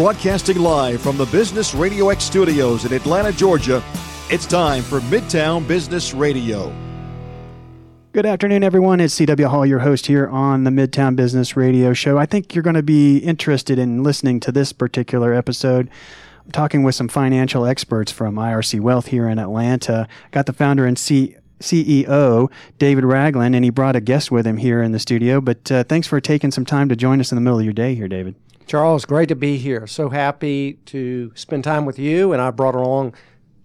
Broadcasting live from the Business Radio X studios in Atlanta, Georgia, it's time for Midtown Business Radio. Good afternoon, everyone. It's C.W. Hall, your host here on the Midtown Business Radio Show. I think you're going to be interested in listening to this particular episode. I'm talking with some financial experts from IRC Wealth here in Atlanta. Got the founder and C- CEO, David Ragland, and he brought a guest with him here in the studio. But uh, thanks for taking some time to join us in the middle of your day here, David. Charles, great to be here. So happy to spend time with you. And I brought along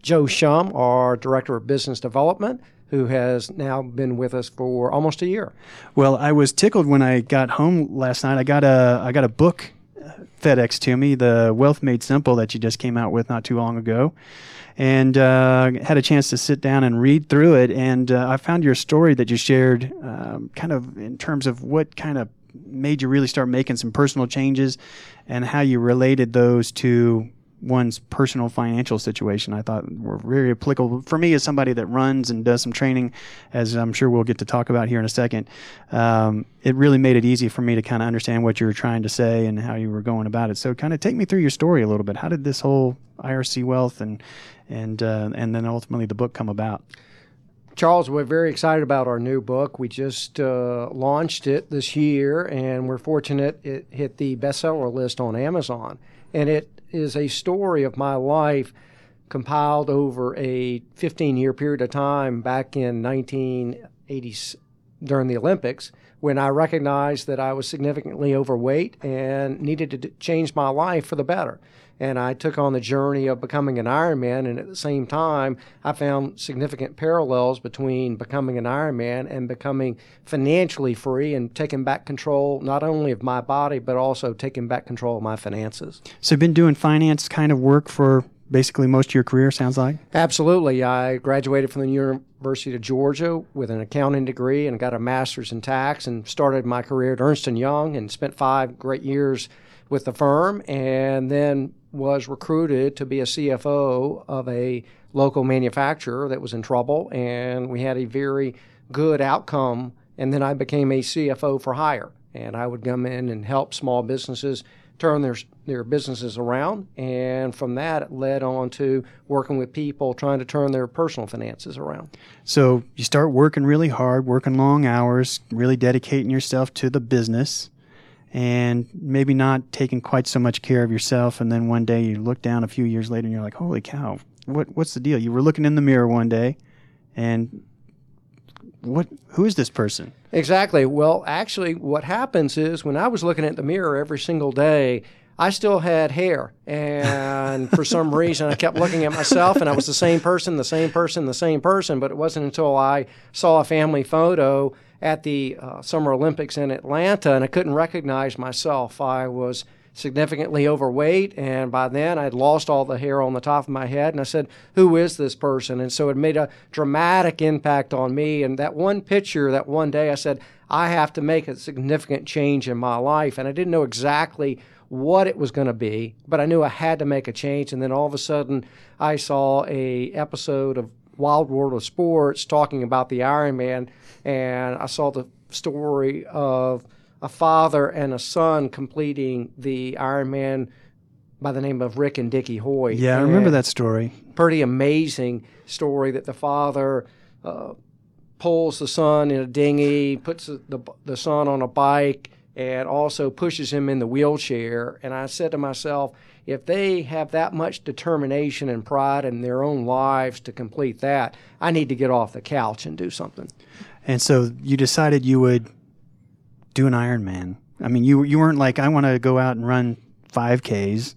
Joe Shum, our Director of Business Development, who has now been with us for almost a year. Well, I was tickled when I got home last night. I got a I got a book uh, FedEx to me, the Wealth Made Simple that you just came out with not too long ago, and uh, had a chance to sit down and read through it. And uh, I found your story that you shared, um, kind of in terms of what kind of made you really start making some personal changes and how you related those to one's personal financial situation I thought were very applicable for me as somebody that runs and does some training, as I'm sure we'll get to talk about here in a second. Um, it really made it easy for me to kind of understand what you were trying to say and how you were going about it. So, kind of take me through your story a little bit. How did this whole IRC Wealth and and uh, and then ultimately the book come about? Charles, we're very excited about our new book. We just uh, launched it this year, and we're fortunate it hit the bestseller list on Amazon. And it is a story of my life compiled over a 15 year period of time back in 1980 during the Olympics when I recognized that I was significantly overweight and needed to change my life for the better and I took on the journey of becoming an Ironman. And at the same time, I found significant parallels between becoming an Ironman and becoming financially free and taking back control not only of my body but also taking back control of my finances. So, you've been doing finance kind of work for basically most of your career, sounds like? Absolutely. I graduated from the University of Georgia with an accounting degree and got a master's in tax and started my career at Ernst & Young and spent five great years with the firm and then was recruited to be a CFO of a local manufacturer that was in trouble, and we had a very good outcome. And then I became a CFO for hire, and I would come in and help small businesses turn their their businesses around. And from that, it led on to working with people trying to turn their personal finances around. So you start working really hard, working long hours, really dedicating yourself to the business and maybe not taking quite so much care of yourself. And then one day you look down a few years later and you're like, holy cow, what, what's the deal? You were looking in the mirror one day and what, who is this person? Exactly. Well, actually, what happens is when I was looking at the mirror every single day, I still had hair. And for some reason, I kept looking at myself and I was the same person, the same person, the same person. But it wasn't until I saw a family photo at the uh, Summer Olympics in Atlanta, and I couldn't recognize myself. I was significantly overweight, and by then I'd lost all the hair on the top of my head. And I said, Who is this person? And so it made a dramatic impact on me. And that one picture, that one day, I said, I have to make a significant change in my life. And I didn't know exactly what it was going to be, but I knew I had to make a change. And then all of a sudden, I saw a episode of Wide World of Sports talking about the Ironman, and I saw the story of a father and a son completing the Ironman by the name of Rick and Dickie Hoyt. Yeah, I remember that story. Pretty amazing story that the father uh, pulls the son in a dinghy, puts the, the son on a bike, and also pushes him in the wheelchair. And I said to myself, if they have that much determination and pride in their own lives to complete that, I need to get off the couch and do something. And so you decided you would do an Ironman. I mean, you you weren't like I want to go out and run 5Ks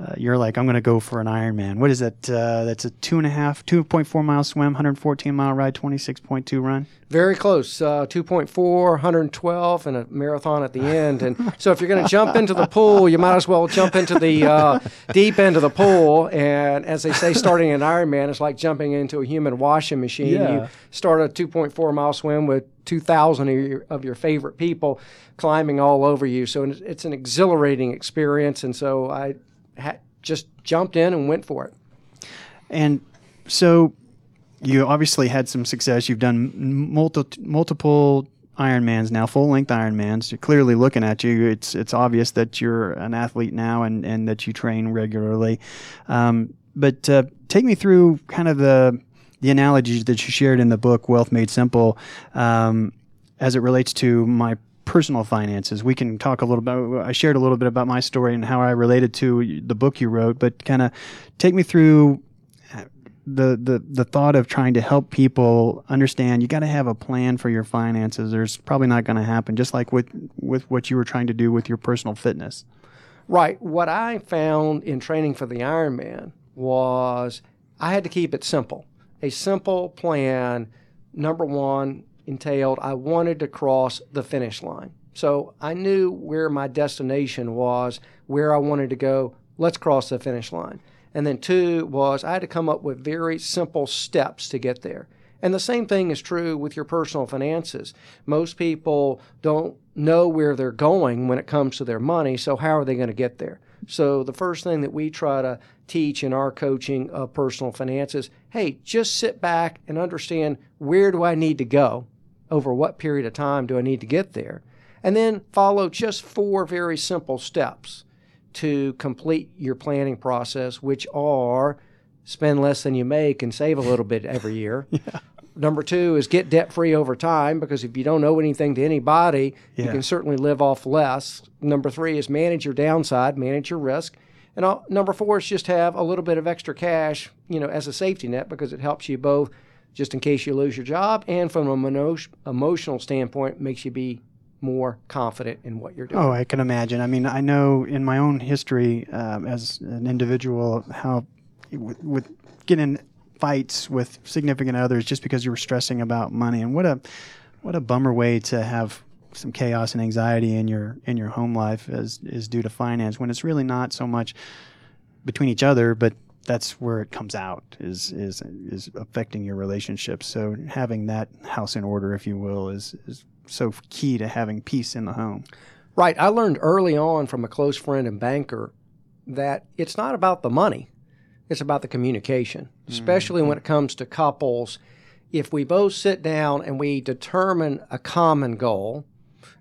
uh, you're like, I'm going to go for an Ironman. What is that? Uh, that's a two and a half, 2.4 mile swim, 114 mile ride, 26.2 run. Very close. Uh, 2.4, 112, and a marathon at the end. And so if you're going to jump into the pool, you might as well jump into the uh, deep end of the pool. And as they say, starting an Ironman is like jumping into a human washing machine. Yeah. You start a 2.4 mile swim with 2,000 of your, of your favorite people climbing all over you. So it's an exhilarating experience. And so I ha- just jumped in and went for it. And so you obviously had some success. You've done multi- multiple Ironmans now, full length Ironmans. You're clearly looking at you. It's it's obvious that you're an athlete now and, and that you train regularly. Um, but uh, take me through kind of the the analogies that you shared in the book Wealth Made Simple um, as it relates to my personal finances. We can talk a little bit. I shared a little bit about my story and how I related to the book you wrote, but kind of take me through uh, the, the the thought of trying to help people understand you got to have a plan for your finances. There's probably not going to happen, just like with with what you were trying to do with your personal fitness. Right. What I found in training for the Ironman was I had to keep it simple. A simple plan. Number one entailed I wanted to cross the finish line. So I knew where my destination was, where I wanted to go. Let's cross the finish line. And then two was I had to come up with very simple steps to get there. And the same thing is true with your personal finances. Most people don't know where they're going when it comes to their money, so how are they going to get there? So the first thing that we try to teach in our coaching of personal finances, hey, just sit back and understand where do I need to go? Over what period of time do I need to get there? And then follow just four very simple steps to complete your planning process, which are spend less than you make and save a little bit every year. yeah. Number two is get debt free over time because if you don't owe anything to anybody, yeah. you can certainly live off less. Number three is manage your downside, manage your risk. And all, number four is just have a little bit of extra cash, you know, as a safety net because it helps you both just in case you lose your job and from an emotional standpoint makes you be more confident in what you're doing. Oh, I can imagine. I mean, I know in my own history um, as an individual how with, with getting fights with significant others just because you were stressing about money, and what a what a bummer way to have some chaos and anxiety in your in your home life is is due to finance when it's really not so much between each other, but that's where it comes out is is is affecting your relationships. So having that house in order, if you will, is is so key to having peace in the home. Right. I learned early on from a close friend and banker that it's not about the money, it's about the communication, especially mm-hmm. when it comes to couples. If we both sit down and we determine a common goal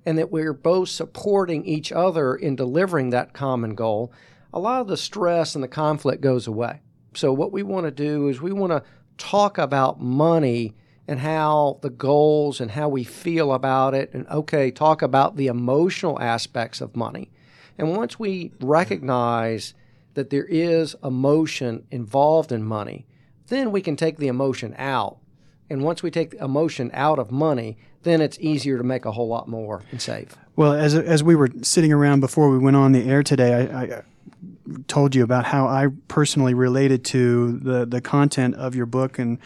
and that we're both supporting each other in delivering that common goal, a lot of the stress and the conflict goes away. So, what we want to do is we want to talk about money and how the goals and how we feel about it, and okay, talk about the emotional aspects of money. And once we recognize that there is emotion involved in money, then we can take the emotion out. And once we take the emotion out of money, then it's easier to make a whole lot more and save. Well, as, as we were sitting around before we went on the air today, I, I told you about how I personally related to the, the content of your book and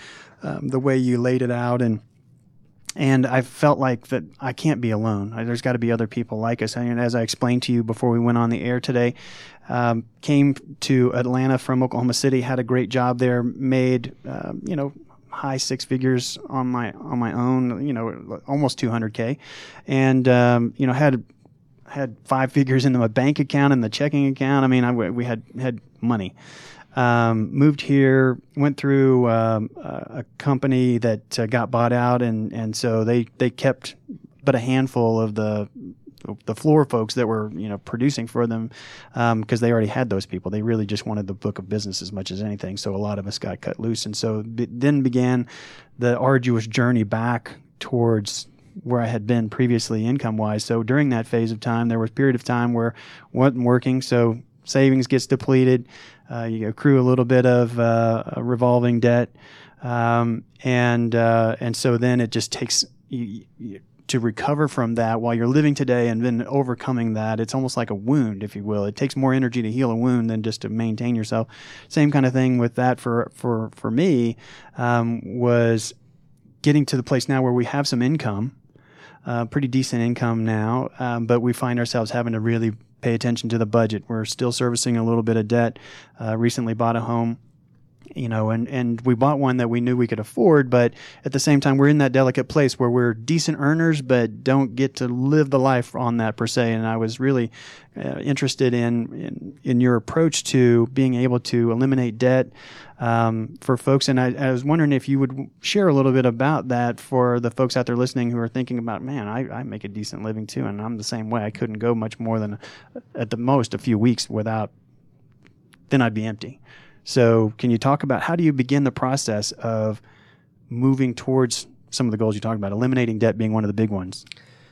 um, the way you laid it out and and I felt like that I can't be alone. There's got to be other people like us. And as I explained to you before we went on the air today, um, came to Atlanta from Oklahoma City, had a great job there, made uh, you know high six figures on my on my own, you know, almost 200k, and um, you know had had five figures in my bank account and the checking account. I mean, I, we had had money. Um, moved here, went through um, a company that uh, got bought out, and, and so they, they kept but a handful of the the floor folks that were you know producing for them because um, they already had those people. They really just wanted the book of business as much as anything. So a lot of us got cut loose, and so be, then began the arduous journey back towards where I had been previously income wise. So during that phase of time, there was a period of time where wasn't working. So savings gets depleted. Uh, you accrue a little bit of uh, revolving debt, um, and uh, and so then it just takes you, you, to recover from that while you're living today and then overcoming that. It's almost like a wound, if you will. It takes more energy to heal a wound than just to maintain yourself. Same kind of thing with that for for for me um, was getting to the place now where we have some income. Uh, pretty decent income now, um, but we find ourselves having to really pay attention to the budget. We're still servicing a little bit of debt. Uh, recently bought a home you know, and, and we bought one that we knew we could afford, but at the same time, we're in that delicate place where we're decent earners, but don't get to live the life on that per se. And I was really uh, interested in, in, in your approach to being able to eliminate debt um, for folks. And I, I, was wondering if you would share a little bit about that for the folks out there listening who are thinking about, man, I, I make a decent living too, and I'm the same way. I couldn't go much more than, at the most, a few weeks without, then I'd be empty. So, can you talk about how do you begin the process of moving towards some of the goals you talked about, eliminating debt being one of the big ones?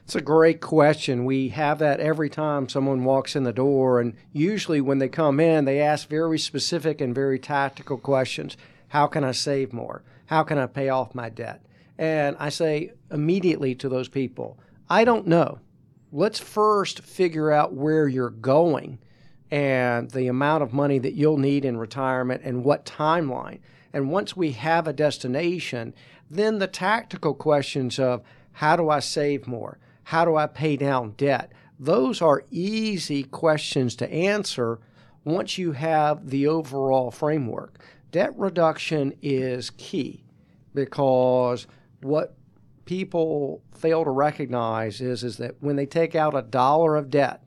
It's a great question. We have that every time someone walks in the door, and usually when they come in, they ask very specific and very tactical questions. How can I save more? How can I pay off my debt? And I say immediately to those people, I don't know. Let's first figure out where you're going and the amount of money that you'll need in retirement and what timeline. And once we have a destination, then the tactical questions of how do I save more? How do I pay down debt? Those are easy questions to answer once you have the overall framework. Debt reduction is key because what people fail to recognize is, is that when they take out a dollar of debt,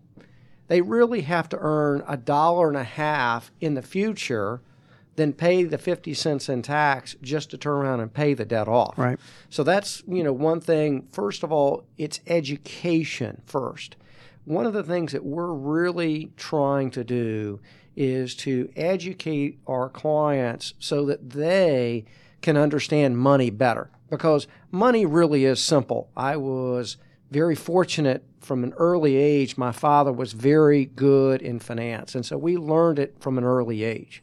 they really have to earn a dollar and a half in the future then pay the 50 cents in tax just to turn around and pay the debt off. Right. So that's, you know, one thing. First of all, it's education first. One of the things that we're really trying to do is to educate our clients so that they can understand money better because money really is simple. I was very fortunate from an early age. My father was very good in finance, and so we learned it from an early age.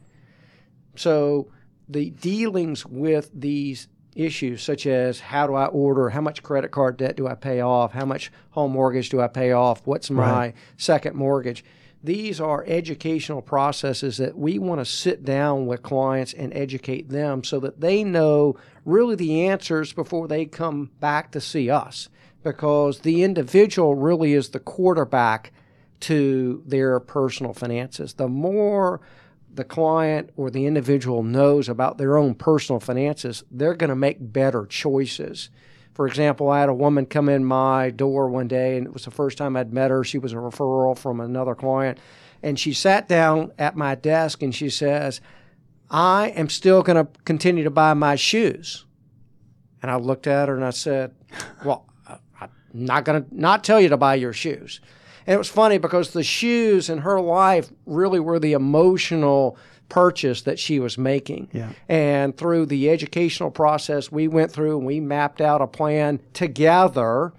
So the dealings with these issues, such as how do I order, how much credit card debt do I pay off, how much home mortgage do I pay off, what's my right. second mortgage. These are educational processes that we want to sit down with clients and educate them so that they know really the answers before they come back to see us because the individual really is the quarterback to their personal finances. The more the client or the individual knows about their own personal finances, they're going to make better choices. For example, I had a woman come in my door one day, and it was the first time I'd met her. She was a referral from another client. And she sat down at my desk and she says, I am still going to continue to buy my shoes. And I looked at her and I said, Well, not going to not tell you to buy your shoes. And it was funny because the shoes in her life really were the emotional purchase that she was making. Yeah. And through the educational process we went through and we mapped out a plan together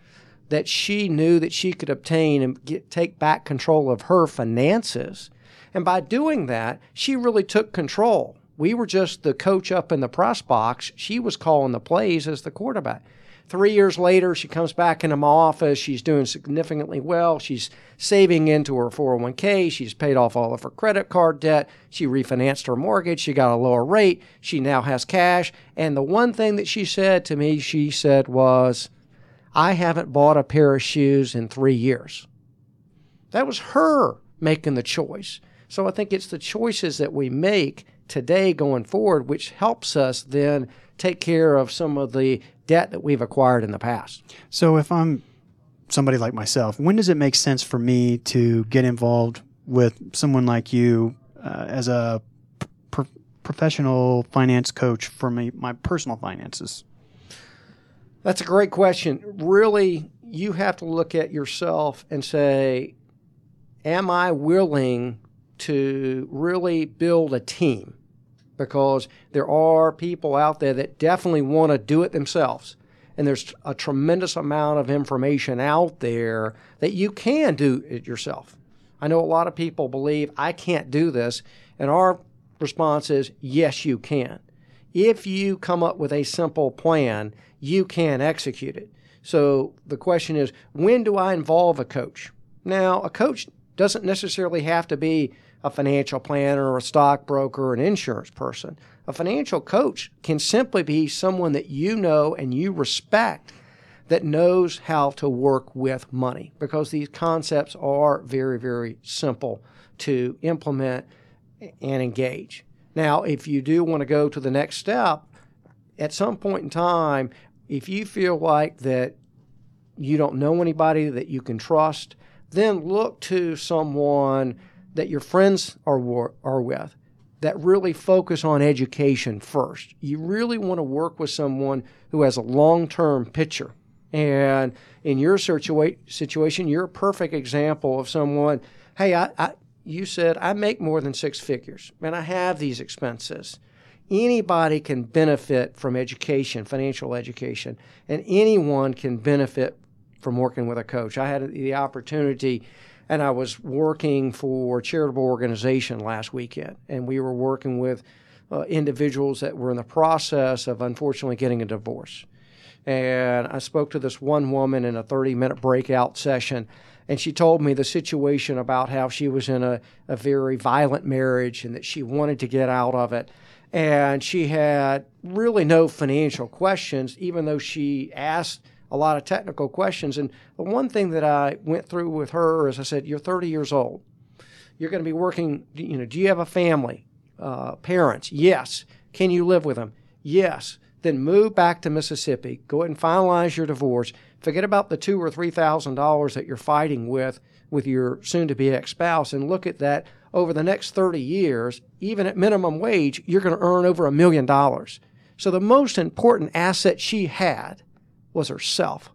that she knew that she could obtain and get, take back control of her finances. And by doing that, she really took control. We were just the coach up in the press box. She was calling the plays as the quarterback. Three years later, she comes back into my office. She's doing significantly well. She's saving into her 401k. She's paid off all of her credit card debt. She refinanced her mortgage. She got a lower rate. She now has cash. And the one thing that she said to me, she said was, I haven't bought a pair of shoes in three years. That was her making the choice. So I think it's the choices that we make today going forward, which helps us then take care of some of the debt that we've acquired in the past. So if I'm somebody like myself, when does it make sense for me to get involved with someone like you uh, as a professional finance coach for me, my personal finances? That's a great question. Really, you have to look at yourself and say, Am I willing to really build a team? Because there are people out there that definitely want to do it themselves. And there's a tremendous amount of information out there that you can do it yourself. I know a lot of people believe I can't do this, and our response is yes, you can. If you come up with a simple plan, you can execute it. So the question is when do I involve a coach? Now, a coach doesn't necessarily have to be a financial planner or a stockbroker an insurance person. A financial coach can simply be someone that you know and you respect that knows how to work with money because these concepts are very, very simple to implement and engage. Now, if you do want to go to the next step, at some point in time, if you feel like that you don't know anybody that you can trust, then look to someone that your friends are, are with that really focus on education first. You really want to work with someone who has a long term picture. And in your situa- situation, you're a perfect example of someone, hey, I, I, you said I make more than six figures and I have these expenses. Anybody can benefit from education, financial education, and anyone can benefit from working with a coach. I had the opportunity and I was working for a charitable organization last weekend, and we were working with uh, individuals that were in the process of unfortunately getting a divorce. And I spoke to this one woman in a 30 minute breakout session, and she told me the situation about how she was in a, a very violent marriage and that she wanted to get out of it. And she had really no financial questions, even though she asked a lot of technical questions. And the one thing that I went through with her is I said, You're 30 years old. You're going to be working, you know, do you have a family? Uh, parents? Yes. Can you live with them? Yes. Then move back to Mississippi. Go ahead and finalize your divorce. Forget about the two or three thousand dollars that you're fighting with with your soon-to-be ex-spouse, and look at that over the next 30 years. Even at minimum wage, you're going to earn over a million dollars. So the most important asset she had was herself.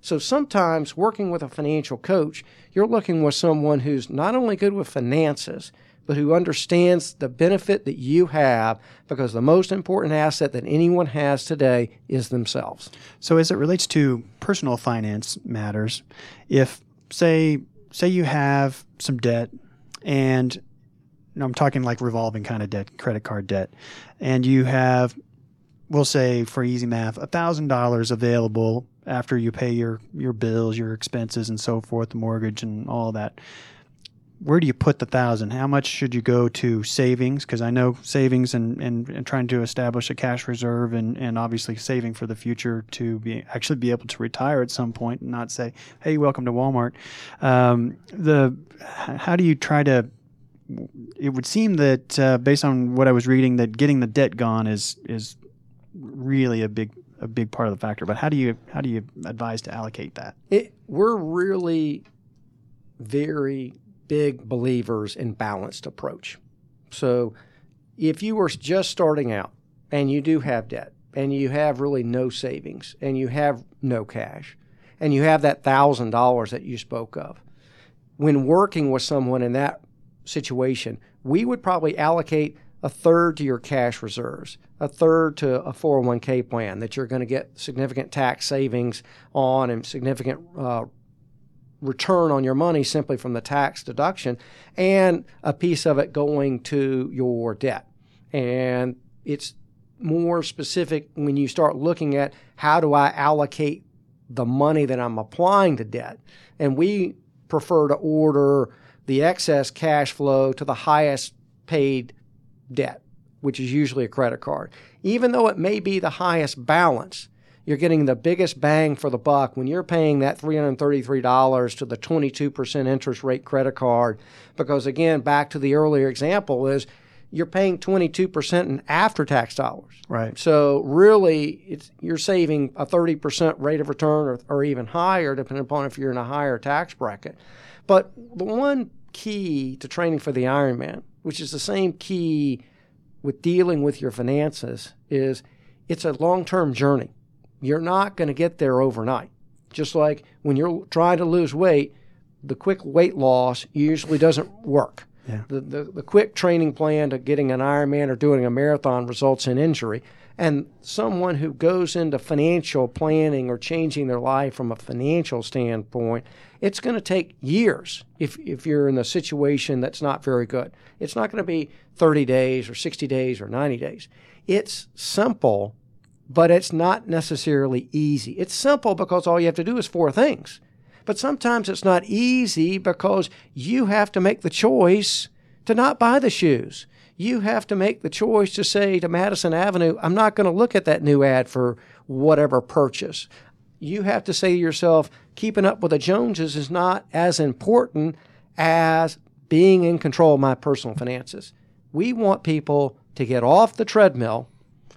So sometimes working with a financial coach, you're looking with someone who's not only good with finances, but who understands the benefit that you have because the most important asset that anyone has today is themselves. So as it relates to personal finance matters, if say say you have some debt and I'm talking like revolving kind of debt, credit card debt, and you have we'll say for easy math, $1,000 available after you pay your, your bills, your expenses, and so forth, the mortgage and all that. Where do you put the thousand? How much should you go to savings? Because I know savings and, and, and, trying to establish a cash reserve and, and obviously saving for the future to be actually be able to retire at some point and not say, "Hey, welcome to Walmart." Um, the how do you try to it would seem that uh, based on what I was reading, that getting the debt gone is is really a big a big part of the factor. But how do you how do you advise to allocate that? It, we're really very big believers in balanced approach. So if you were just starting out and you do have debt and you have really no savings and you have no cash and you have that thousand dollars that you spoke of, when working with someone in that situation, we would probably allocate a third to your cash reserves, a third to a 401k plan that you're going to get significant tax savings on and significant uh, return on your money simply from the tax deduction, and a piece of it going to your debt. And it's more specific when you start looking at how do I allocate the money that I'm applying to debt. And we prefer to order the excess cash flow to the highest paid debt, which is usually a credit card. Even though it may be the highest balance, you're getting the biggest bang for the buck when you're paying that $333 to the 22% interest rate credit card. Because again, back to the earlier example, is you're paying 22% in after tax dollars. Right. So really, it's, you're saving a 30% rate of return or, or even higher, depending upon if you're in a higher tax bracket. But the one key to training for the Ironman which is the same key with dealing with your finances, is it's a long term journey. You're not going to get there overnight. Just like when you're trying to lose weight, the quick weight loss usually doesn't work. Yeah. The, the, the quick training plan to getting an Ironman or doing a marathon results in injury. And someone who goes into financial planning or changing their life from a financial standpoint it's going to take years if, if you're in a situation that's not very good. It's not going to be 30 days or 60 days or 90 days. It's simple, but it's not necessarily easy. It's simple because all you have to do is four things. But sometimes it's not easy because you have to make the choice to not buy the shoes. You have to make the choice to say to Madison Avenue, I'm not going to look at that new ad for whatever purchase you have to say to yourself, keeping up with the Joneses is not as important as being in control of my personal finances. We want people to get off the treadmill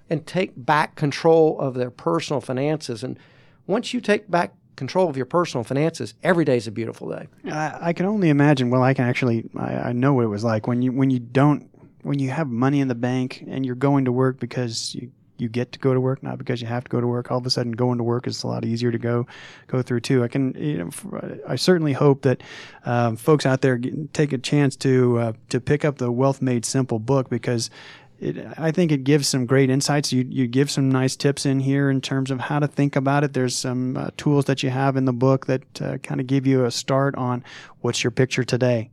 and take back control of their personal finances. And once you take back control of your personal finances, every day is a beautiful day. I, I can only imagine. Well, I can actually, I, I know what it was like when you when you don't when you have money in the bank and you're going to work because you you get to go to work, not because you have to go to work. All of a sudden, going to work is a lot easier to go go through too. I can, you know, I certainly hope that um, folks out there take a chance to uh, to pick up the Wealth Made Simple book because it, I think it gives some great insights. You, you give some nice tips in here in terms of how to think about it. There's some uh, tools that you have in the book that uh, kind of give you a start on what's your picture today.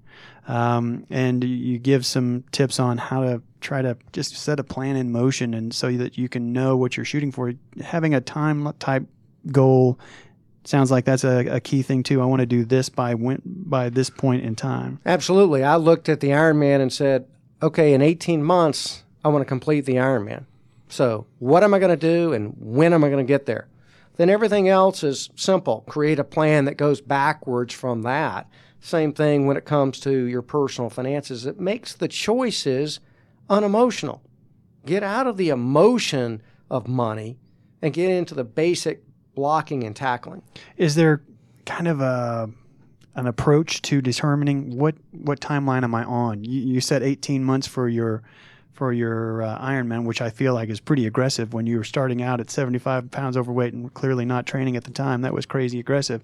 Um, and you give some tips on how to try to just set a plan in motion and so that you can know what you're shooting for. Having a time type goal sounds like that's a, a, key thing too. I want to do this by when, by this point in time. Absolutely. I looked at the Ironman and said, okay, in 18 months, I want to complete the Ironman. So, what am I going to do and when am I going to get there? Then everything else is simple. Create a plan that goes backwards from that. Same thing when it comes to your personal finances. It makes the choices unemotional. Get out of the emotion of money and get into the basic blocking and tackling. Is there kind of a an approach to determining what what timeline am I on? You, you said 18 months for your for your uh, Ironman, which I feel like is pretty aggressive when you were starting out at 75 pounds overweight and clearly not training at the time. That was crazy aggressive.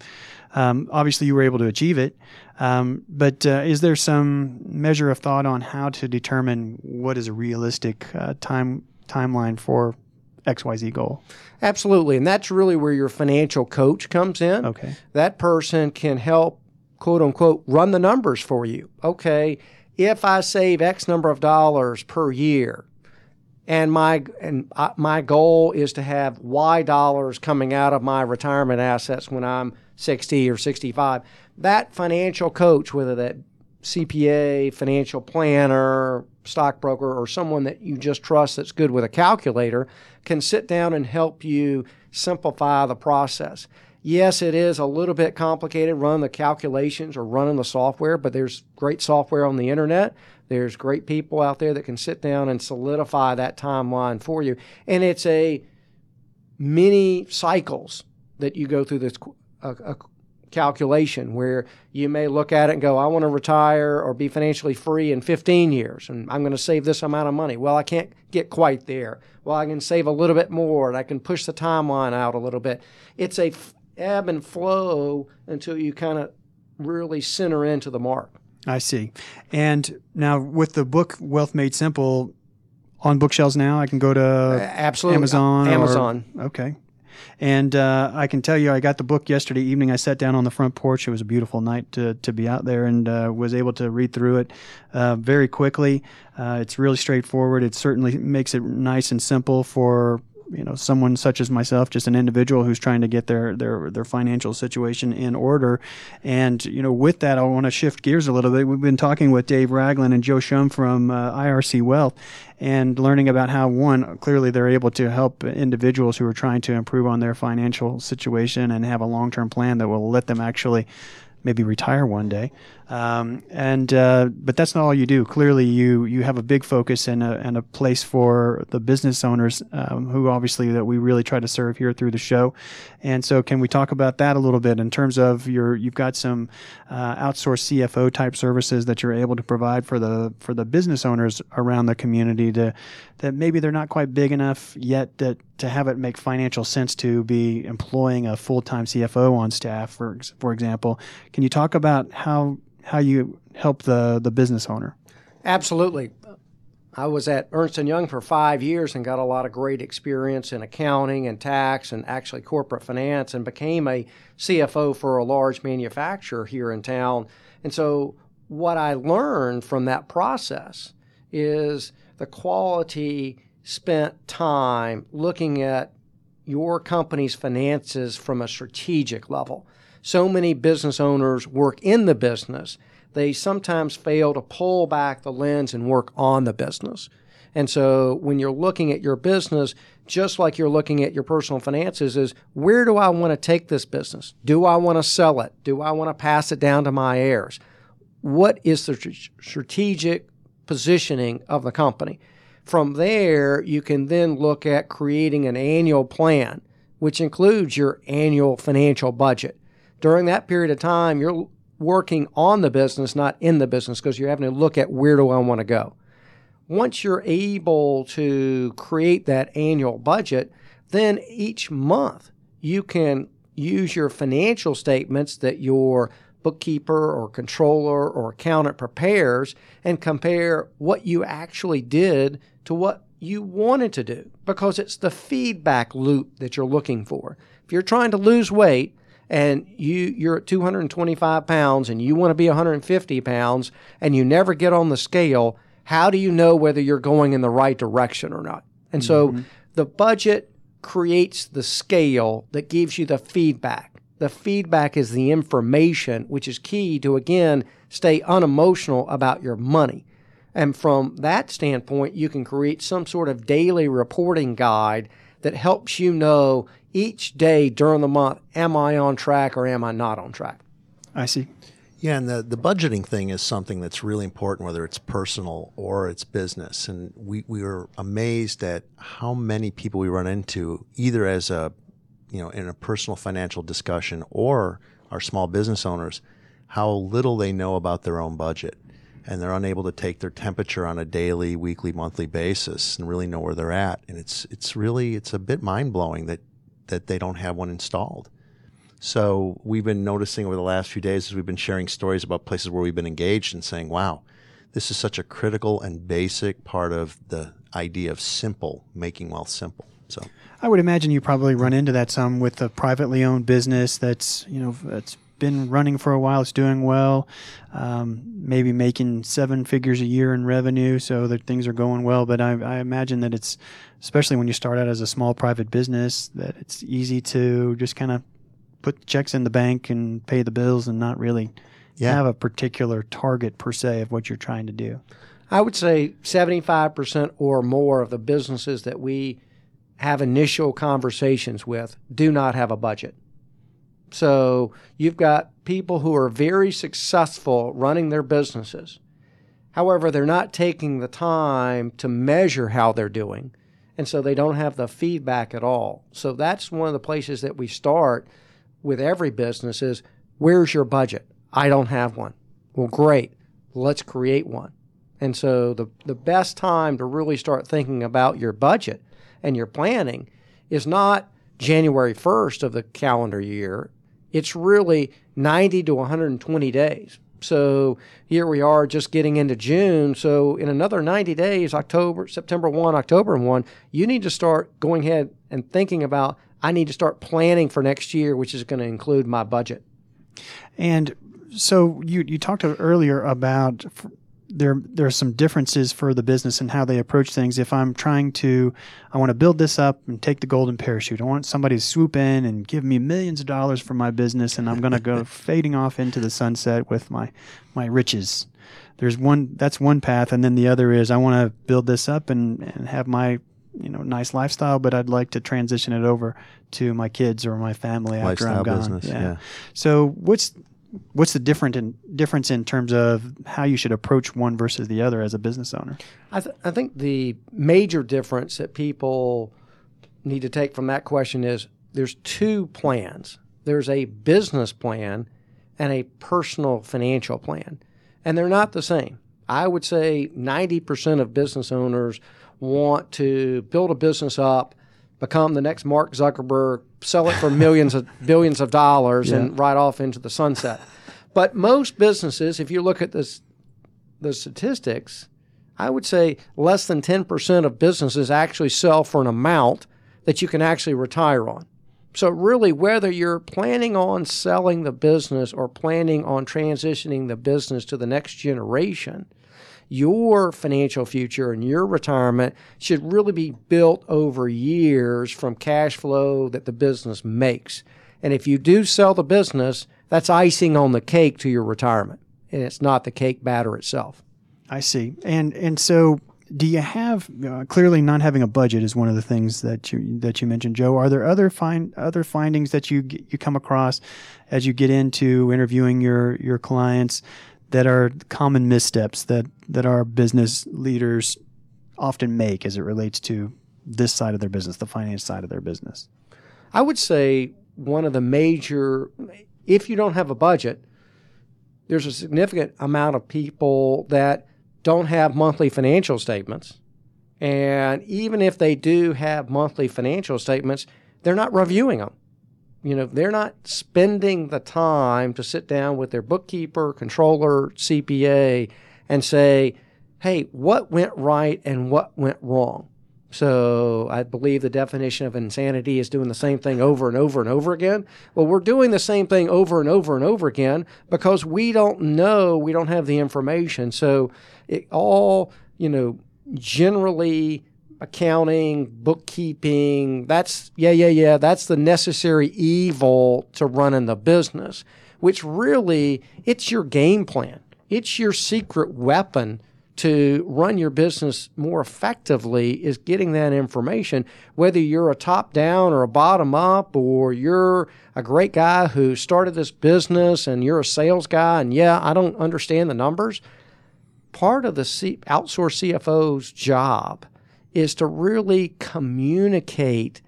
Um, obviously, you were able to achieve it. Um, but uh, is there some measure of thought on how to determine what is a realistic uh, time timeline for XYZ goal? Absolutely. And that's really where your financial coach comes in. Okay. That person can help, quote unquote, run the numbers for you. Okay if I save X number of dollars per year, and my and my goal is to have Y dollars coming out of my retirement assets when I'm 60 or 65, that financial coach, whether that CPA, financial planner, stockbroker, or someone that you just trust that's good with a calculator, can sit down and help you simplify the process. Yes, it is a little bit complicated running the calculations or running the software, but there's great software on the internet. There's great people out there that can sit down and solidify that timeline for you. And it's a many cycles that you go through this calculation where you may look at it and go, I want to retire or be financially free in 15 years and I'm going to save this amount of money. Well, I can't get quite there. Well, I can save a little bit more and I can push the timeline out a little bit. It's a ebb and flow until you kind of really center into the mark. I see. And now with the book Wealth Made Simple on bookshelves now, I can go to absolutely Amazon. Amazon. Or, okay. And uh, I can tell you, I got the book yesterday evening. I sat down on the front porch. It was a beautiful night to, to be out there and uh, was able to read through it uh, very quickly. Uh, it's really straightforward. It certainly makes it nice and simple for you know someone such as myself, just an individual who's trying to get their their their financial situation in order. And you know, with that, I want to shift gears a little bit. We've been talking with Dave Ragland and Joe Shum from uh, IRC Wealth, and learning about how one clearly they're able to help individuals who are trying to improve on their financial situation and have a long term plan that will let them actually maybe retire one day. Um, and uh, but that's not all you do. Clearly, you you have a big focus and a, and a place for the business owners um, who obviously that we really try to serve here through the show. And so, can we talk about that a little bit in terms of your you've got some uh, outsourced CFO type services that you're able to provide for the for the business owners around the community to that maybe they're not quite big enough yet that to have it make financial sense to be employing a full time CFO on staff, for for example. Can you talk about how how you help the the business owner. Absolutely. I was at Ernst and Young for five years and got a lot of great experience in accounting and tax and actually corporate finance and became a CFO for a large manufacturer here in town. And so what I learned from that process is the quality spent time looking at your company's finances from a strategic level so many business owners work in the business, they sometimes fail to pull back the lens and work on the business. And so when you're looking at your business, just like you're looking at your personal finances, is where do I want to take this business? Do I want to sell it? Do I want to pass it down to my heirs? What is the strategic positioning of the company? From there, you can then look at creating an annual plan, which includes your annual financial budget. During that period of time, you're working on the business, not in the business, because you're having to look at where do I want to go. Once you're able to create that annual budget, then each month you can use your financial statements that your bookkeeper or controller or accountant prepares and compare what you actually did to what you wanted to do because it's the feedback loop that you're looking for. If you're trying to lose weight and you you're at 225 pounds and you want to be 150 pounds and you never get on the scale, how do you know whether you're going in the right direction or not? And mm-hmm. so the budget creates the scale that gives you the feedback. The feedback is the information, which is key to, again, stay unemotional about your money. And from that standpoint, you can create some sort of daily reporting guide that helps you know each day during the month, am I on track or am I not on track? I see. Yeah, and the, the budgeting thing is something that's really important, whether it's personal or it's business. And we, we were amazed at how many people we run into, either as a, you know, in a personal financial discussion or our small business owners, how little they know about their own budget. And they're unable to take their temperature on a daily, weekly, monthly basis and really know where they're at. And it's, it's really, it's a bit mind blowing that, that they don't have one installed. So we've been noticing over the last few days as we've been sharing stories about places where we've been engaged and saying, wow, this is such a critical and basic part of the idea of simple, making wealth simple. So I would imagine you probably run into that some with a privately owned business that's, you know, that's been running for a while, it's doing well, um, maybe making seven figures a year in revenue, so that things are going well. But I, I, imagine that it's, especially when you start out as a small private business, that it's easy to just kind of put checks in the bank and pay the bills and not really yeah. have a particular target per se of what you're trying to do? I would say 75% or more of the businesses that we have initial conversations with do not have a budget. So you've got people who are very successful running their businesses. However, they're not taking the time to measure how they're doing. And so they don't have the feedback at all. So that's one of the places that we start with every business is where's your budget? I don't have one. Well, great. Let's create one. And so the, the best time to really start thinking about your budget and your planning is not January 1st of the calendar year. It's really 90 to 120 days. So here we are just getting into June. So in another 90 days, October, September 1, October 1, you need to start going ahead and thinking about I need to start planning for next year, which is going to include my budget. And so you you talked earlier about there there are some differences for the business and how they approach things. If I'm trying to, I want to build this up and take the golden parachute. I want somebody to swoop in and give me millions of dollars for my business, and I'm going to go fading off into the sunset with my my riches. There's one that's one path, and then the other is I want to build this up and, and have my you know nice lifestyle, but I'd like to transition it over to my kids or my family after I'm gone. Business, yeah. yeah. So what's what's the different in, difference in terms of how you should approach one versus the other as a business owner? I, th- I think the major difference that people need to take from that question is there's two plans. There's a business plan and a personal financial plan, and they're not the same. I would say 90% of business owners want to build a business up, become the next Mark Zuckerberg, sell it for millions of billions of dollars, yeah. and ride off into the sunset. But most businesses, if you look at this, the statistics, I would say less than 10% of businesses actually sell for an amount that you can actually retire on. So, really, whether you're planning on selling the business or planning on transitioning the business to the next generation, your financial future and your retirement should really be built over years from cash flow that the business makes. And if you do sell the business, that's icing on the cake to your retirement, and it's not the cake batter itself. I see. And and so do you have uh, clearly not having a budget is one of the things that you that you mentioned, Joe. Are there other find other findings that you you come across as you get into interviewing your your clients that are common missteps that that our business leaders often make as it relates to this side of their business, the finance side of their business? I would say one of the major, if you don't have a budget, there's a significant amount of people that don't have monthly financial statements. And even if they do have monthly financial statements, they're not reviewing them. You know, they're not spending the time to sit down with their bookkeeper, controller, CPA, and say, hey, what went right and what went wrong? So I believe the definition of insanity is doing the same thing over and over and over again. Well, we're doing the same thing over and over and over again because we don't know, we don't have the information. So it all, you know, generally accounting, bookkeeping, that's yeah, yeah, yeah, that's the necessary evil to running the business, which really it's your game plan. It's your secret weapon to run your business more effectively is getting that information, whether you're a top down or a bottom up, or you're a great guy who started this business and you're a sales guy, and yeah, I don't understand the numbers. Part of the C- outsourced CFO's job is to really communicate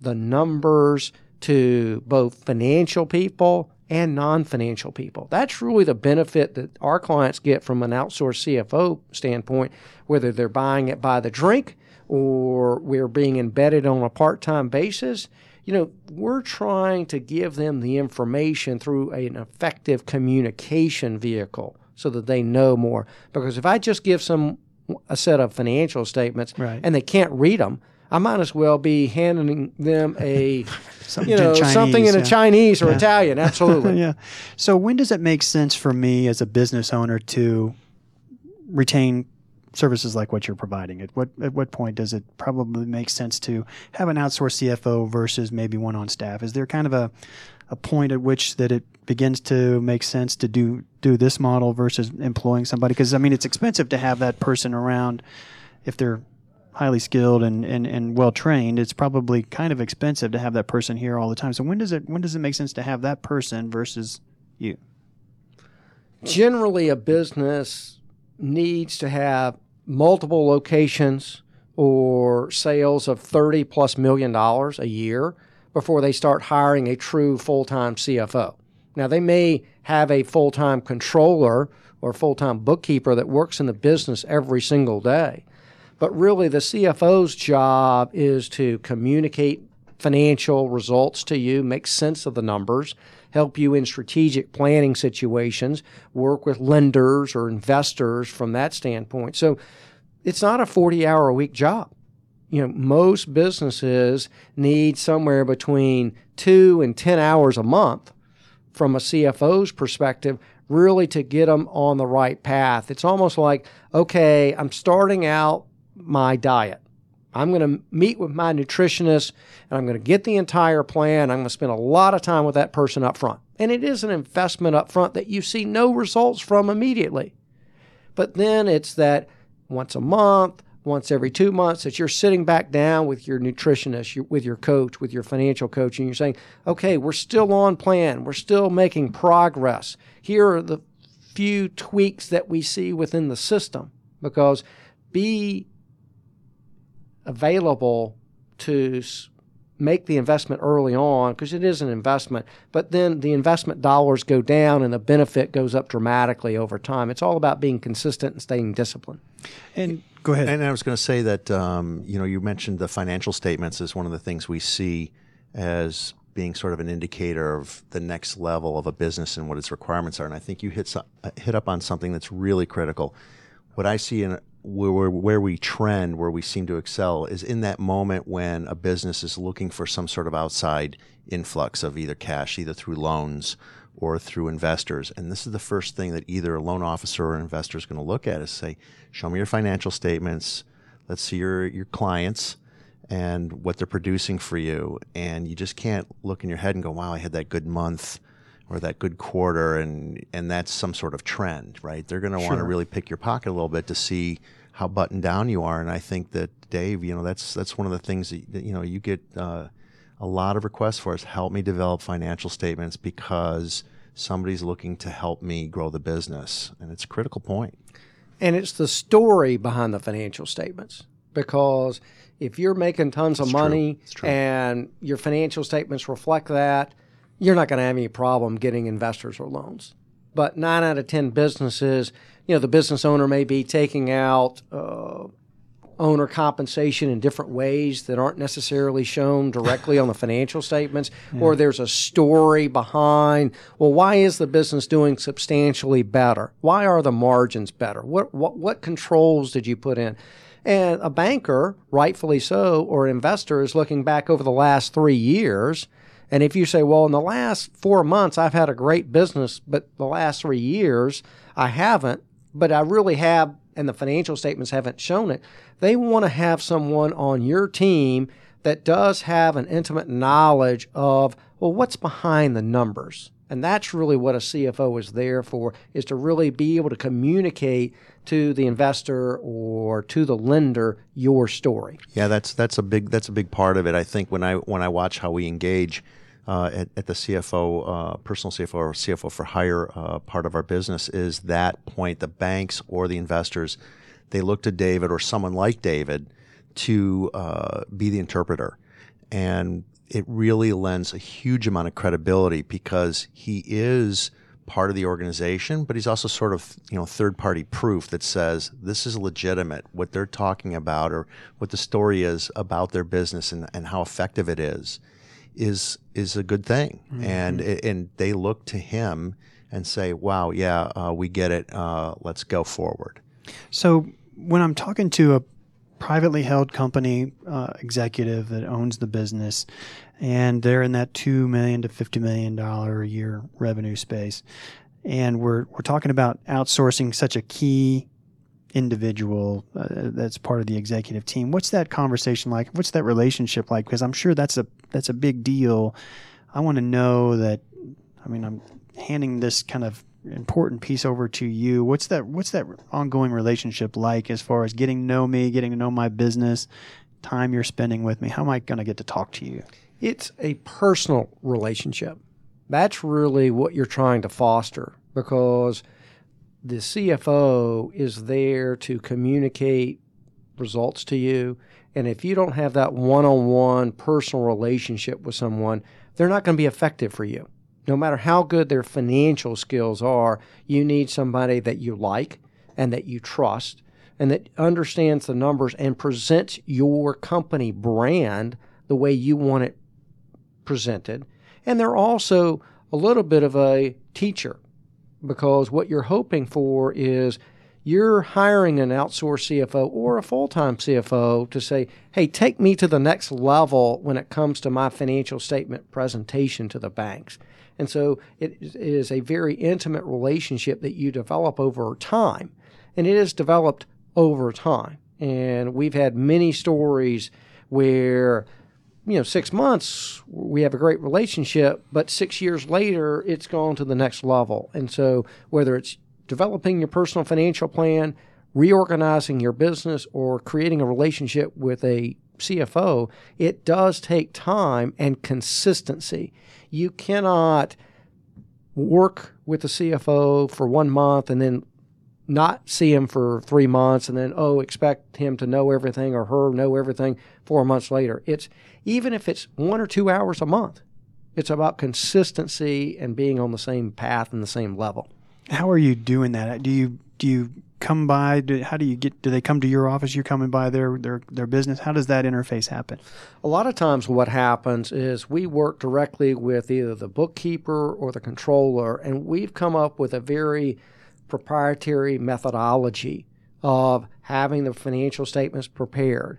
the numbers to both financial people and non financial people. That's really the benefit that our clients get from an outsourced CFO standpoint, whether they're buying it by the drink or we're being embedded on a part time basis. You know, we're trying to give them the information through an effective communication vehicle so that they know more. Because if I just give some a set of financial statements Right. and they can't read them, I might as well be handing them a Something you know in Chinese, something in a. Chinese or Italian. Absolutely. yeah. So when does it make sense for me as a business owner to retain services like what you're providing? At what at what point does it probably make sense to have an outsourced CFO versus maybe one on staff? Is there kind of a a point at which that it begins to make sense to do do this model versus employing somebody? Because I mean, it's expensive to have that person around if they're highly skilled and, and, and well trained, it's probably kind of expensive to have that person here all the time. So when does it when does it make sense to have that person versus you? Generally, a business needs to have multiple locations or sales of 30 plus million dollars a year before they start hiring a true full time CFO. Now, they may have a full time controller or full time bookkeeper that works in the business every single day. But really, the CFO's job is to communicate financial results to you, make sense of the numbers, help you in strategic planning situations, work with lenders or investors from that standpoint. So it's not a 40 hour a week job. You know, most businesses need somewhere between two and 10 hours a month from a CFO's perspective, really to get them on the right path. It's almost like, okay, I'm starting out my diet. I'm going to meet with my nutritionist and I'm going to get the entire plan. I'm going to spend a lot of time with that person up front. And it is an investment up front that you see no results from immediately. But then it's that once a month, once every two months that you're sitting back down with your nutritionist, your, with your coach, with your financial coach, and you're saying, okay, we're still on plan. We're still making progress. Here are the few tweaks that we see within the system because be available to make the investment early on because it is an investment, but then the investment dollars go down and the benefit goes up dramatically over time. It's all about being consistent and staying disciplined. And go ahead. And I was going to say that um, you know you mentioned the financial statements as one of the things we see as being sort of an indicator of the next level of a business and what its requirements are. And I think you hit hit up on something that's really critical. What I see in where where we trend, where we seem to excel, is in that moment when a business is looking for some sort of outside influx of either cash, either through loans or through investors. And this is the first thing that either a loan officer or an investor is going to look at is say, show me your financial statements. Let's see your, your clients and what they're producing for you. And you just can't look in your head and go, wow, I had that good month or that good quarter. And, and that's some sort of trend, right? They're going to want to really pick your pocket a little bit to see how buttoned down you are. And I think that Dave, you know, that's, that's one of the things that, that, you know, you get, uh, a lot of requests for us. Help me develop financial statements because somebody's looking to help me grow the business, and it's a critical point. And it's the story behind the financial statements. because if you're making tons of It's money true. and your financial statements reflect that, you're not going to have any problem getting investors or loans. But nine out of 10 businesses, you know, the business owner may be taking out uh, owner compensation in different ways that aren't necessarily shown directly on the financial statements, or there's a story behind, well, why is the business doing substantially better? Why are the margins better? What, what, what controls did you put in? And a banker, rightfully so, or an investor is looking back over the last three years. And if you say, well, in the last four months, I've had a great business, but the last three years, I haven't, but I really have, and the financial statements haven't shown it, they want to have someone on your team that does have an intimate knowledge of, well, what's behind the numbers. And that's really what a CFO is there for, is to really be able to communicate to the investor or to the lender your story. Yeah, that's that's a big that's a big part of it. I think when I when I watch how we engage uh, at, at the CFO, uh, personal CFO or CFO for hire uh, part of our business is that point. The banks or the investors, they look to David or someone like David to uh, be the interpreter, and it really lends a huge amount of credibility because he is part of the organization, but he's also sort of you know third party proof that says this is legitimate. What they're talking about or what the story is about their business and, and how effective it is is is a good thing. And and they look to him and say, "Wow, yeah, uh, we get it. Uh, let's go forward." So when I'm talking to a privately held company uh, executive that owns the business, and they're in that two million to fifty million dollar a year revenue space, and we're we're talking about outsourcing such a key individual uh, that's part of the executive team. What's that conversation like? What's that relationship like? Because I'm sure that's a that's a big deal. I want to know that. I mean, I'm handing this kind of important piece over to you. What's that? What's that ongoing relationship like as far as getting to know me, getting to know my business, time you're spending with me? How am I going to get to talk to you? It's a personal relationship. That's really what you're trying to foster because the CFO is there to communicate results to you. And if you don't have that one on one personal relationship with someone, they're not going to be effective for you. No matter how good their financial skills are, you need somebody that you like and that you trust and that understands the numbers and presents your company brand the way you want it presented. And they're also a little bit of a teacher because what you're hoping for is you're hiring an outsourced CFO or a full time CFO to say, hey, take me to the next level when it comes to my financial statement presentation to the banks. And so it is a very intimate relationship that you develop over time. And it is developed over time. And we've had many stories where you know, six months, we have a great relationship, but six years later, it's gone to the next level. And so, whether it's developing your personal financial plan, reorganizing your business, or creating a relationship with a CFO, it does take time and consistency. You cannot work with the CFO for one month and then not see him for three months and then oh expect him to know everything or her know everything four months later it's even if it's one or two hours a month it's about consistency and being on the same path and the same level How are you doing that? Do you do you come by? Do, how do you get? Do they come to your office? You're coming by their their their business. How does that interface happen? a lot of times what happens is we work directly with either the bookkeeper or the controller and we've come up with a very proprietary methodology of having the financial statements prepared.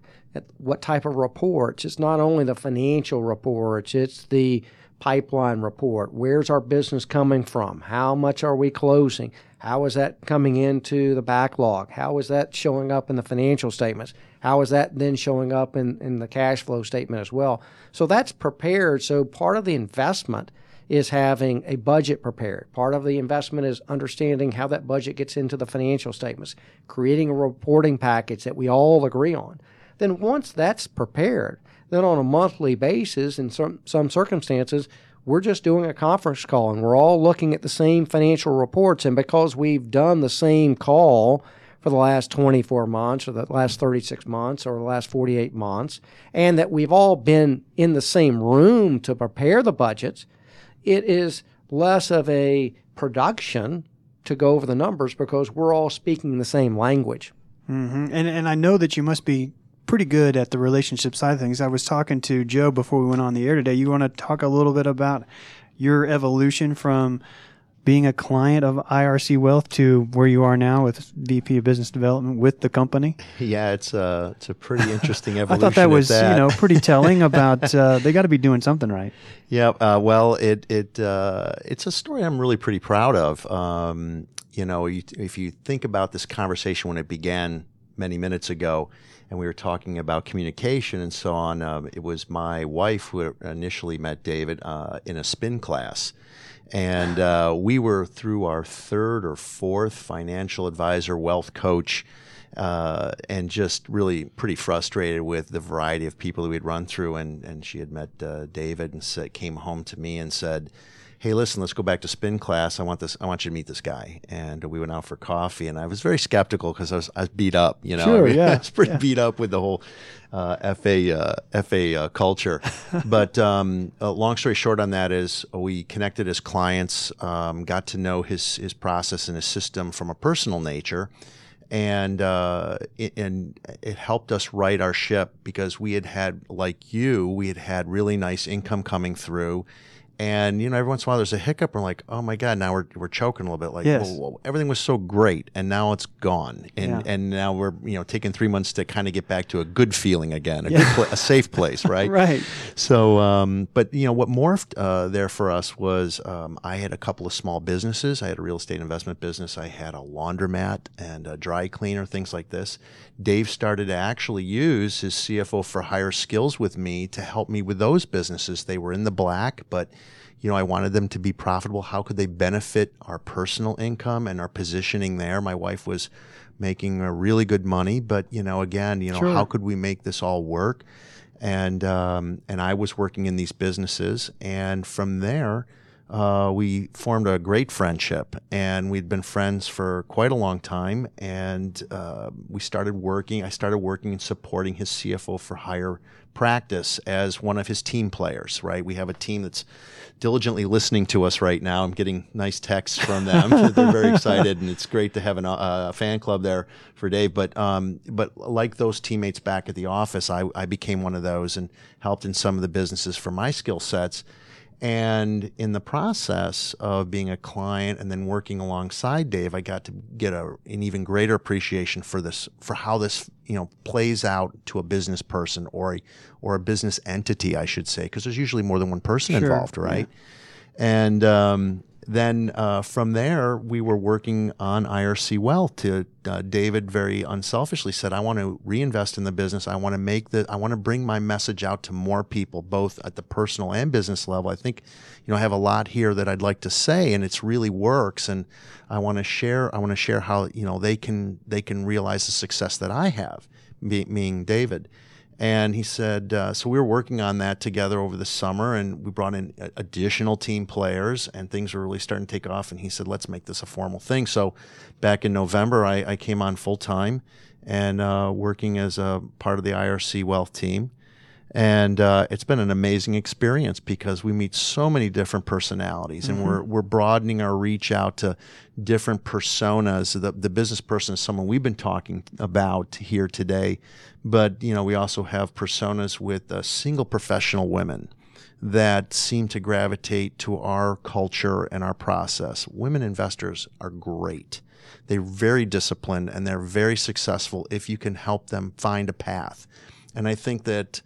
What type of reports? It's not only the financial reports, it's the pipeline report. Where's our business coming from? How much are we closing? How is that coming into the backlog? How is that showing up in the financial statements? How is that then showing up in, in the cash flow statement as well? So that's prepared. So part of the investment is having a budget prepared. Part of the investment is understanding how that budget gets into the financial statements, creating a reporting package that we all agree on. Then once that's prepared, then on a monthly basis, in some, some circumstances, we're just doing a conference call and we're all looking at the same financial reports. And because we've done the same call for the last 24 months or the last 36 months or the last 48 months, and that we've all been in the same room to prepare the budgets, it is less of a production to go over the numbers because we're all speaking the same language. Mm-hmm. And and I know that you must be pretty good at the relationship side of things. I was talking to Joe before we went on the air today. You want to talk a little bit about your evolution from being a client of IRC Wealth to where you are now with VP of Business Development with the company? Yeah, it's a it's a pretty interesting evolution. I thought that was that. you know pretty telling about uh, they got to be doing something right. Yeah, uh, well, it it uh, it's a story I'm really pretty proud of. Um, you know, you, if you think about this conversation when it began many minutes ago, and we were talking about communication and so on, um, it was my wife who initially met David uh, in a spin class. And uh, we were through our third or fourth financial advisor, wealth coach, uh, and just really pretty frustrated with the variety of people that we'd run through. And, and she had met uh, David and said, came home to me and said, hey, listen, let's go back to spin class. I want this. I want you to meet this guy. And we went out for coffee, and I was very skeptical because I was, I was beat up. You know, sure, I, mean, yeah, I was pretty yeah. beat up with the whole uh, FA uh, FA uh, culture. but um, long story short on that is we connected as clients, um, got to know his his process and his system from a personal nature. And uh, it, and it helped us right our ship because we had had, like you, we had had really nice income coming through, and you know every once in a while there's a hiccup. We're like, oh my god, now we're, we're choking a little bit. Like, yes. well, well, everything was so great, and now it's gone, and Yeah. and now we're you know taking three months to kind of get back to a good feeling again, a Yeah. good pla- a safe place, right? Right. So, um, but you know what morphed uh, there for us was um, I had a couple of small businesses. I had a real estate investment business. I had a laundromat and a dry cleaner, things like this. Dave started to actually use his CFO for hire skills with me to help me with those businesses. They were in the black, but you know, I wanted them to be profitable. How could they benefit our personal income and our positioning there? My wife was making a really good money, but you know, again, you know, Sure. how could we make this all work? And um, and I was working in these businesses, and from there, uh, we formed a great friendship, and we'd been friends for quite a long time. And uh, we started working. I started working and supporting his CFO for hire practice as one of his team players. Right, we have a team that's diligently listening to us right now. I'm getting nice texts from them. They're very excited, and it's great to have an, uh, a fan club there for Dave. But um, but like those teammates back at the office, I, I became one of those and helped in some of the businesses for my skill sets. And in the process of being a client and then working alongside Dave, I got to get a, an even greater appreciation for this, for how this, you know, plays out to a business person or a, or a business entity, I should say, because there's usually more than one person Sure, involved, right? And um, then uh, from there, we were working on IRC Wealth. To uh, David, very unselfishly said, "I want to reinvest in the business. I want to make the. I want to bring my message out to more people, both at the personal and business level. I think, you know, I have a lot here that I'd like to say, and it's really works. And I want to share. I want to share how you know they can they can realize the success that I have, be, being David." And he said, uh, so we were working on that together over the summer, and we brought in additional team players, and things were really starting to take off. And he said, let's make this a formal thing. So back in November, I, I came on full time and uh, working as a part of the IRC Wealth team. And uh, it's been an amazing experience because we meet so many different personalities, and we're we're broadening our reach out to different personas. The the business person is someone we've been talking about here today, but you know we also have personas with uh, single professional women that seem to gravitate to our culture and our process. Women investors are great. They're very disciplined and they're very successful if you can help them find a path. And I think that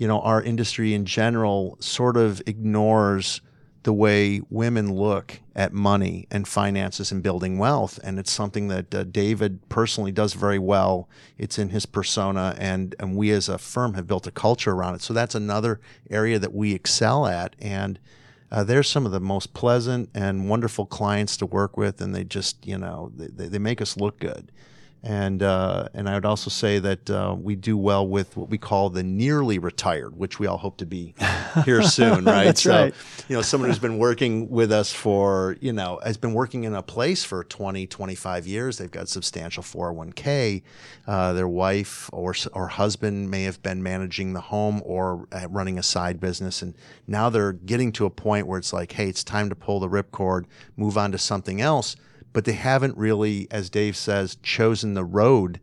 you know our industry in general sort of ignores the way women look at money and finances and building wealth. And it's something that uh, David personally does very well. It's in his persona and and we as a firm have built a culture around it. So that's another area that we excel at. And uh, they're some of the most pleasant and wonderful clients to work with. And they just you know they, they make us look good and uh, and I would also say that uh, we do well with what we call the nearly retired, which we all hope to be here soon, right? That's so, right. you know, someone who's been working with us for, you know, has been working in a place for 20, 25 years. They've got substantial 401k. Uh, their wife or, or husband may have been managing the home or uh, running a side business. And now they're getting to a point where it's like, hey, it's time to pull the ripcord, move on to something else. But they haven't really, as Dave says, chosen the road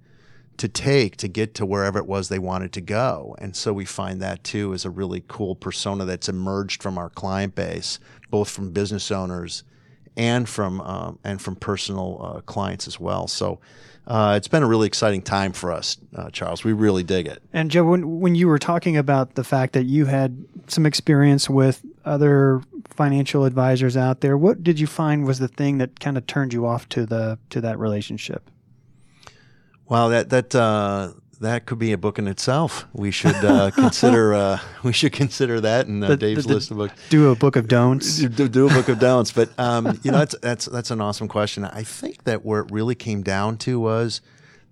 to take to get to wherever it was they wanted to go. And so we find that too is a really cool persona that's emerged from our client base, both from business owners and from um, and from personal uh, clients as well. So uh, it's been a really exciting time for us, uh, Charles. We really dig it. And Joe, when when you were talking about the fact that you had some experience with other financial advisors out there, what did you find was the thing that kind of turned you off to the to that relationship? Wow, that that uh, that could be a book in itself. We should uh, consider uh, we should consider that in uh, The- Dave's the- list of books. Do a book of don'ts. do, do- a book of don'ts. But um, you know, that's that's that's an awesome question. I think that where it really came down to was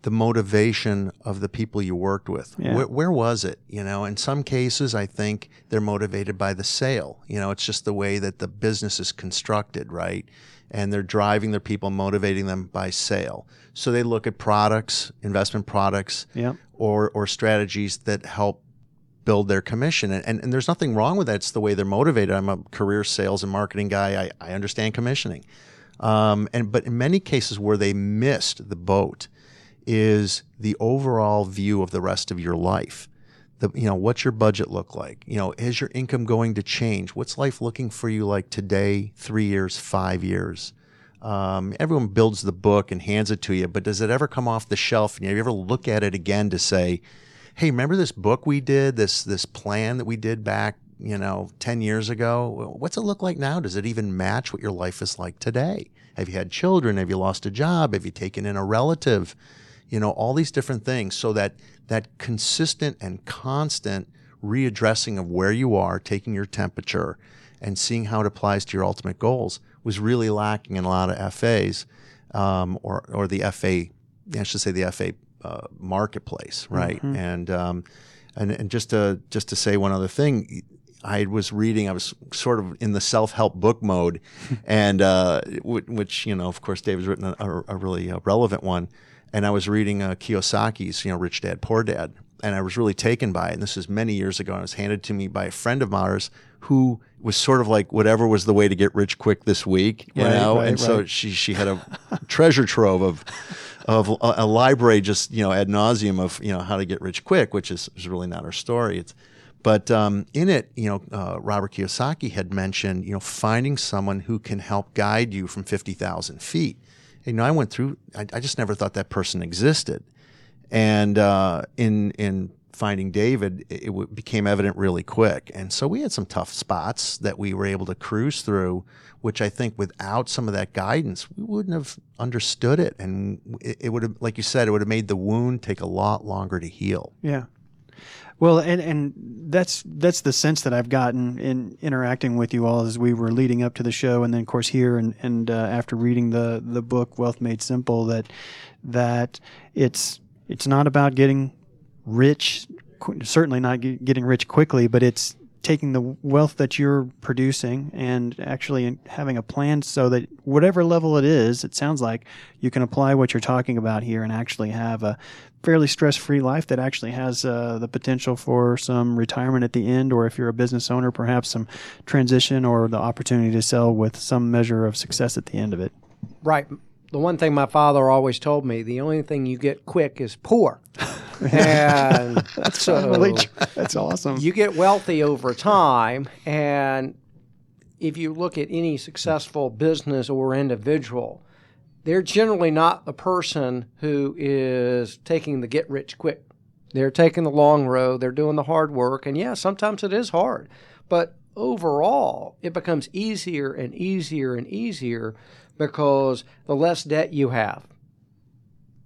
the motivation of the people you worked with. Yeah. Where, where was it? You know, in some cases, I think they're motivated by the sale. You know, it's just the way that the business is constructed, right? And they're driving their people, motivating them by sale. So they look at products, investment products, or or strategies that help build their commission. And, and, and there's nothing wrong with that. It's the way they're motivated. I'm a career sales and marketing guy. I, I understand commissioning. Um, and but in many cases where they missed the boat is the overall view of the rest of your life. The, you know, what's your budget look like? You know, is your income going to change? What's life looking for you like today, three years, five years? Um, everyone builds the book and hands it to you, but does it ever come off the shelf and you ever look at it again to say, "Hey, remember this book we did? This this plan that we did back, you know, ten years ago? What's it look like now? Does it even match what your life is like today? Have you had children? Have you lost a job? Have you taken in a relative? You know, all these different things, so that that consistent and constant readdressing of where you are, taking your temperature, and seeing how it applies to your ultimate goals was really lacking in a lot of FAs um, or or the FA, I should say the FA uh, marketplace, right? And um, and and just to just to say one other thing. I was reading. I was sort of in the self-help book mode, and uh, w- which you know, of course, David's written a, a really uh, relevant one. And I was reading uh, Kiyosaki's, you know, Rich Dad Poor Dad, and I was really taken by it. And this is many years ago. And it was handed to me by a friend of ours who was sort of like whatever was the way to get rich quick this week, you Right, know. right, and so she she had a treasure trove of of a, a library just you know ad nauseum of you know how to get rich quick, which is, is really not our story. It's but um, in it, you know, uh, Robert Kiyosaki had mentioned, you know, finding someone who can help guide you from fifty thousand feet. You know, I went through. I, I just never thought that person existed, and uh, in in finding David, it, it became evident really quick. And so we had some tough spots that we were able to cruise through, which I think without some of that guidance, we wouldn't have understood it, and it, it would have, like you said, it would have made the wound take a lot longer to heal. Yeah. Well, and and that's that's the sense that I've gotten in interacting with you all as we were leading up to the show, and then of course here and and uh, after reading the the book Wealth Made Simple, that that it's it's not about getting rich, certainly not ge- getting rich quickly, but it's taking the wealth that you're producing and actually having a plan so that whatever level it is, it sounds like you can apply what you're talking about here and actually have a fairly stress-free life that actually has uh, the potential for some retirement at the end, or if you're a business owner, perhaps some transition or the opportunity to sell with some measure of success at the end of it. Right. The one thing my father always told me: the only thing you get quick is poor. and so That's awesome. you get wealthy over time, and if you look at any successful business or individual, they're generally not the person who is taking the get rich quick. They're taking the long road, they're doing the hard work, and yeah, sometimes it is hard. But overall, it becomes easier and easier and easier because the less debt you have,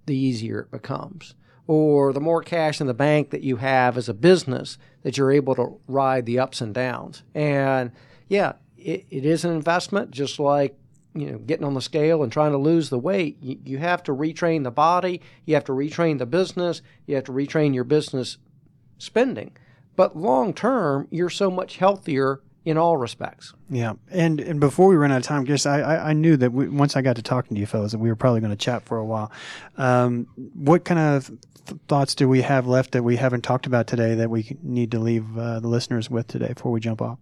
the easier it becomes. Or the more cash in the bank that you have as a business, that you're able to ride the ups and downs. And yeah, it, it is an investment, just like you know getting on the scale and trying to lose the weight. You, you have to retrain the body, you have to retrain the business, you have to retrain your business spending. but long term, you're so much healthier in all respects. Yeah, and and before we run out of time, guess I, I, I knew that we, once I got to talking to you fellas that we were probably going to chat for a while. Um, what kind of th- thoughts do we have left that we haven't talked about today that we need to leave uh, the listeners with today before we jump off?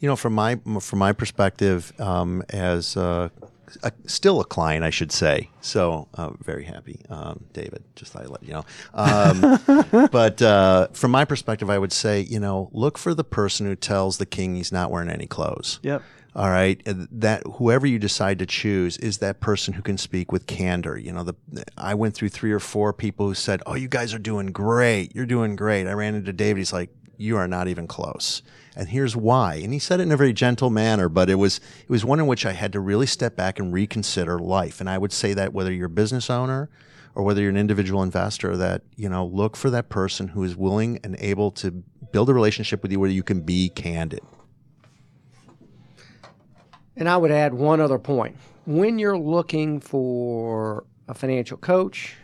You know, from my from my perspective, um, as uh, a, still a client, I should say. So uh, very happy, um, David. Just thought I'd let you know. Um, but uh, from my perspective, I would say, you know, look for the person who tells the king he's not wearing any clothes. Yep. All right, that whoever you decide to choose is that person who can speak with candor. You know, the I went through three or four people who said, "Oh, you guys are doing great. You're doing great." I ran into David. He's like, "You are not even close." and here's why. And he said it in a very gentle manner, but it was it was one in which I had to really step back and reconsider life. And I would say that whether you're a business owner or whether you're an individual investor, that you know look for that person who is willing and able to build a relationship with you where you can be candid. And I would add one other point. When you're looking for a financial coach,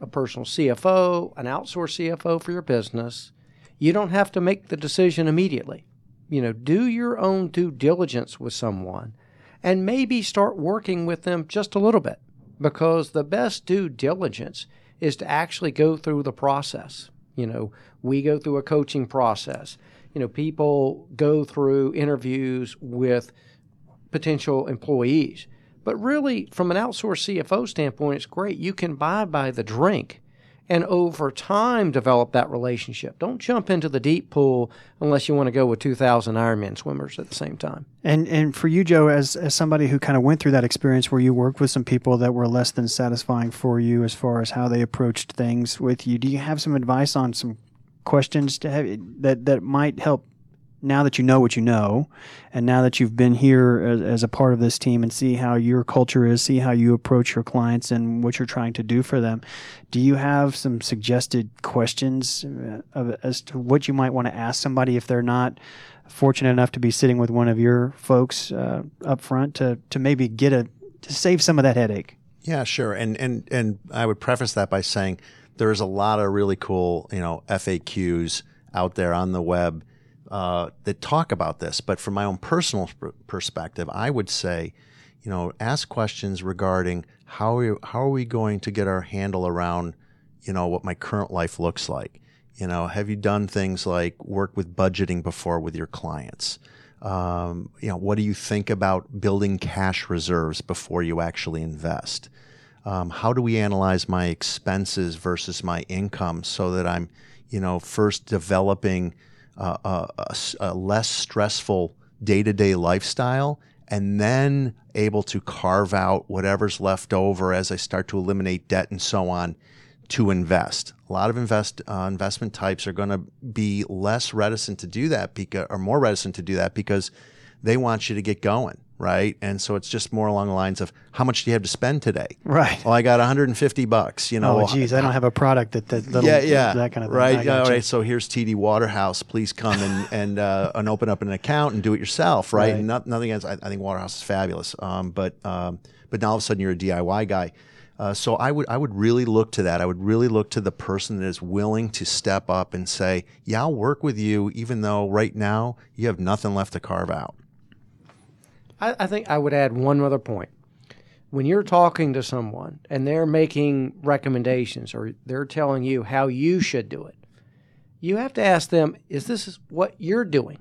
a personal CFO, an outsourced CFO for your business, you don't have to make the decision immediately you know, do your own due diligence with someone and maybe start working with them just a little bit because the best due diligence is to actually go through the process. You know, we go through a coaching process. You know, people go through interviews with potential employees. But really, from an outsourced CFO standpoint, it's great. You can buy by the drink and over time develop that relationship. Don't jump into the deep pool unless you want to go with 2,000 Ironman swimmers at the same time. And and for you, Joe, as, as somebody who kind of went through that experience where you worked with some people that were less than satisfying for you as far as how they approached things with you, do you have some advice on some questions to have, that, that might help now that you know what you know, and now that you've been here as, as, a part of this team and see how your culture is, see how you approach your clients and what you're trying to do for them, do you have some suggested questions uh, of, as to what you might want to ask somebody if they're not fortunate enough to be sitting with one of your folks uh, up front to, to maybe get a to save some of that headache? Yeah, sure. And and and I would preface that by saying there's a lot of really cool, you know, FAQs out there on the web uh, that talk about this. But from my own personal perspective, I would say, you know, ask questions regarding how are how are we going to get our handle around, you know, what my current life looks like. You know, have you done things like work with budgeting before with your clients? Um, you know, what do you think about building cash reserves before you actually invest? Um, how do we analyze my expenses versus my income so that I'm, you know, first developing uh, a, a, less stressful day to day lifestyle and then able to carve out whatever's left over as I start to eliminate debt and so on to invest. A lot of invest uh, investment types are going to be less reticent to do that because, or more reticent to do that because they want you to get going right? And so it's just more along the lines of how much do you have to spend today? Right. Well, I got 150 bucks. You know. Oh, geez, I don't have a product that that yeah, yeah, that kind of thing. Right. All right. So here's TD Waterhouse. Please come and and uh, and open up an account and do it yourself. Right. right. And not, nothing against. I, I, think Waterhouse is fabulous. Um, but um, but now all of a sudden you're a DIY guy. Uh, so I would I would really look to that. I would really look to the person that is willing to step up and say, "Yeah, I'll work with you, even though right now you have nothing left to carve out." I, I think I would add one other point. When you're talking to someone and they're making recommendations or they're telling you how you should do it, you have to ask them, is this what you're doing?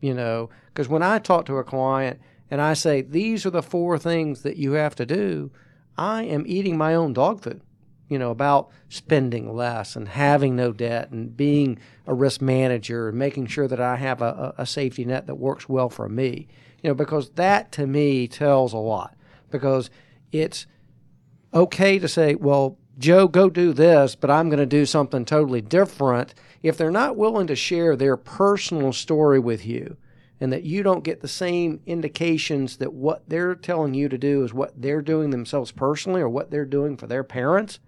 You know, because when I talk to a client and I say, these are the four things that you have to do, I am eating my own dog food, you know, about spending less and having no debt and being a risk manager and making sure that I have a, a safety net that works well for me you know, because that to me tells a lot. Because it's okay to say, well, Joe, go do this, but I'm going to do something totally different. If they're not willing to share their personal story with you, and that you don't get the same indications that what they're telling you to do is what they're doing themselves personally or what they're doing for their parents,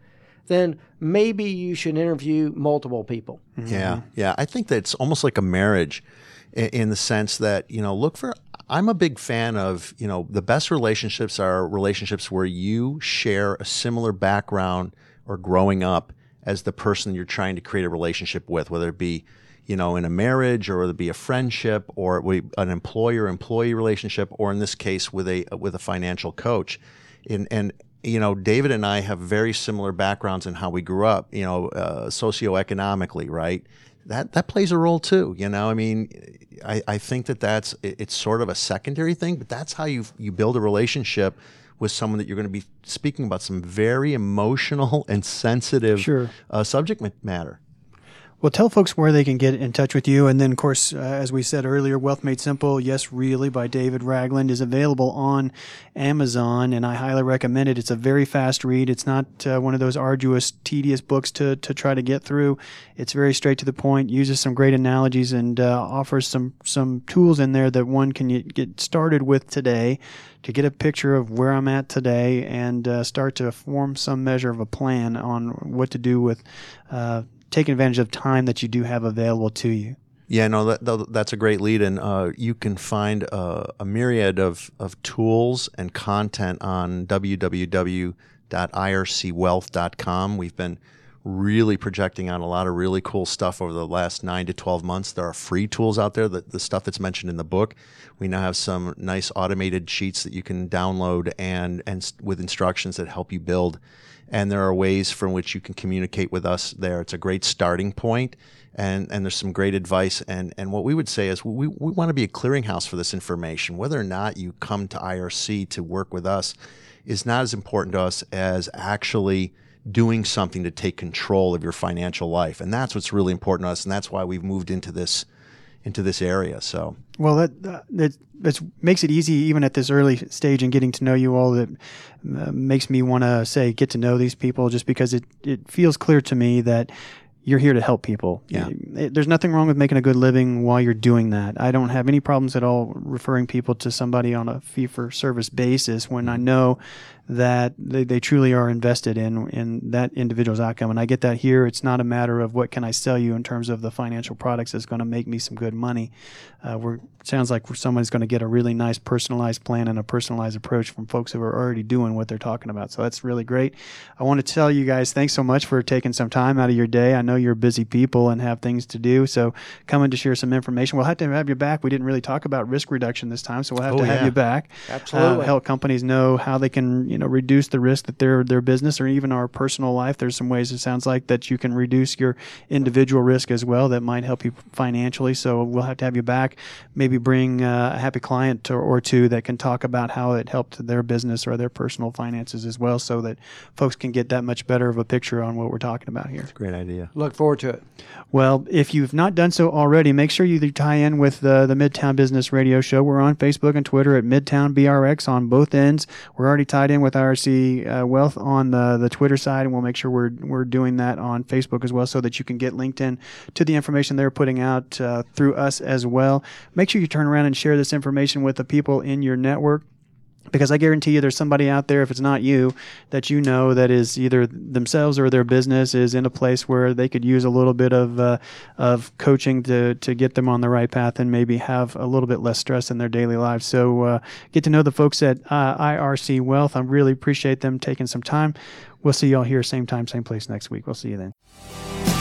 then maybe you should interview multiple people. Yeah, yeah. I think that's almost like a marriage in the sense that, you know, look for I'm a big fan of, you know, the best relationships are relationships where you share a similar background or growing up as the person you're trying to create a relationship with, whether it be you know, in a marriage or whether it be a friendship or an employer employee relationship, or in this case with a with a financial coach. And, and you know, David and I have very similar backgrounds in how we grew up, you know, uh, socioeconomically, right? That, that plays a role too. You know, I mean, I, I think that that's, it's sort of a secondary thing, but that's how you, you build a relationship with someone that you're going to be speaking about some very emotional and sensitive sure. uh, subject matter. Well, tell folks where they can get in touch with you. And then, of course, uh, as we said earlier, Wealth Made Simple, Yes, Really by David Ragland is available on Amazon, and I highly recommend it. It's a very fast read. It's not uh, one of those arduous, tedious books to, to try to get through. It's very straight to the point, uses some great analogies, and uh, offers some, some tools in there that one can get started with today to get a picture of where I'm at today and uh, start to form some measure of a plan on what to do with uh, taking advantage of time that you do have available to you. Yeah, no, that, that's a great lead, and uh, you can find a myriad of, of tools and content on www.ircwealth.com. We've been really projecting on a lot of really cool stuff over the last nine to 12 months. There are free tools out there, the, the stuff that's mentioned in the book. We now have some nice automated sheets that you can download and, and with instructions that help you build and there are ways from which you can communicate with us there. It's a great starting point, and, and there's some great advice. And, and what we would say is we, we want to be a clearinghouse for this information. Whether or not you come to IRC to work with us is not as important to us as actually doing something to take control of your financial life. And that's what's really important to us, and that's why we've moved into this into this area. So well, that that that makes it easy even at this early stage in getting to know you all. That uh, makes me want to say get to know these people, just because it it feels clear to me that you're here to help people. Yeah. There's nothing wrong with making a good living while you're doing that. I don't have any problems at all referring people to somebody on a fee for service basis when I know that they, they truly are invested in in that individual's outcome. And I get that here. It's not a matter of what can I sell you in terms of the financial products that's going to make me some good money. Uh, we're sounds like someone's going to get a really nice personalized plan and a personalized approach from folks who are already doing what they're talking about. So that's really great. I want to tell you guys thanks so much for taking some time out of your day. I know you're busy people and have things to do. So coming to share some information. We'll have to have you back. We didn't really talk about risk reduction this time, so we'll have oh, to have yeah. you back. Absolutely. Uh, help companies know how they can you know reduce the risk that their their business or even our personal life. There's some ways it sounds like that you can reduce your individual risk as well that might help you financially. So we'll have to have you back. Maybe bring uh, a happy client or, or two that can talk about how it helped their business or their personal finances as well, so that folks can get that much better of a picture on what we're talking about here. Great idea. Look forward to it. Well, if you've not done so already, make sure you tie in with the, the Midtown Business Radio Show. We're on Facebook and Twitter at Midtown BRX on both ends. We're already tied in with IRC uh, Wealth on the, the Twitter side, and we'll make sure we're, we're doing that on Facebook as well so that you can get linked in to the information they're putting out uh, through us as well. Make sure you turn around and share this information with the people in your network because I guarantee you there's somebody out there, if it's not you, that you know that is either themselves or their business is in a place where they could use a little bit of uh, of coaching to to get them on the right path and maybe have a little bit less stress in their daily lives. So uh, get to know the folks at uh, IRC Wealth. I really appreciate them taking some time. We'll see y'all here same time, same place next week. We'll see you then.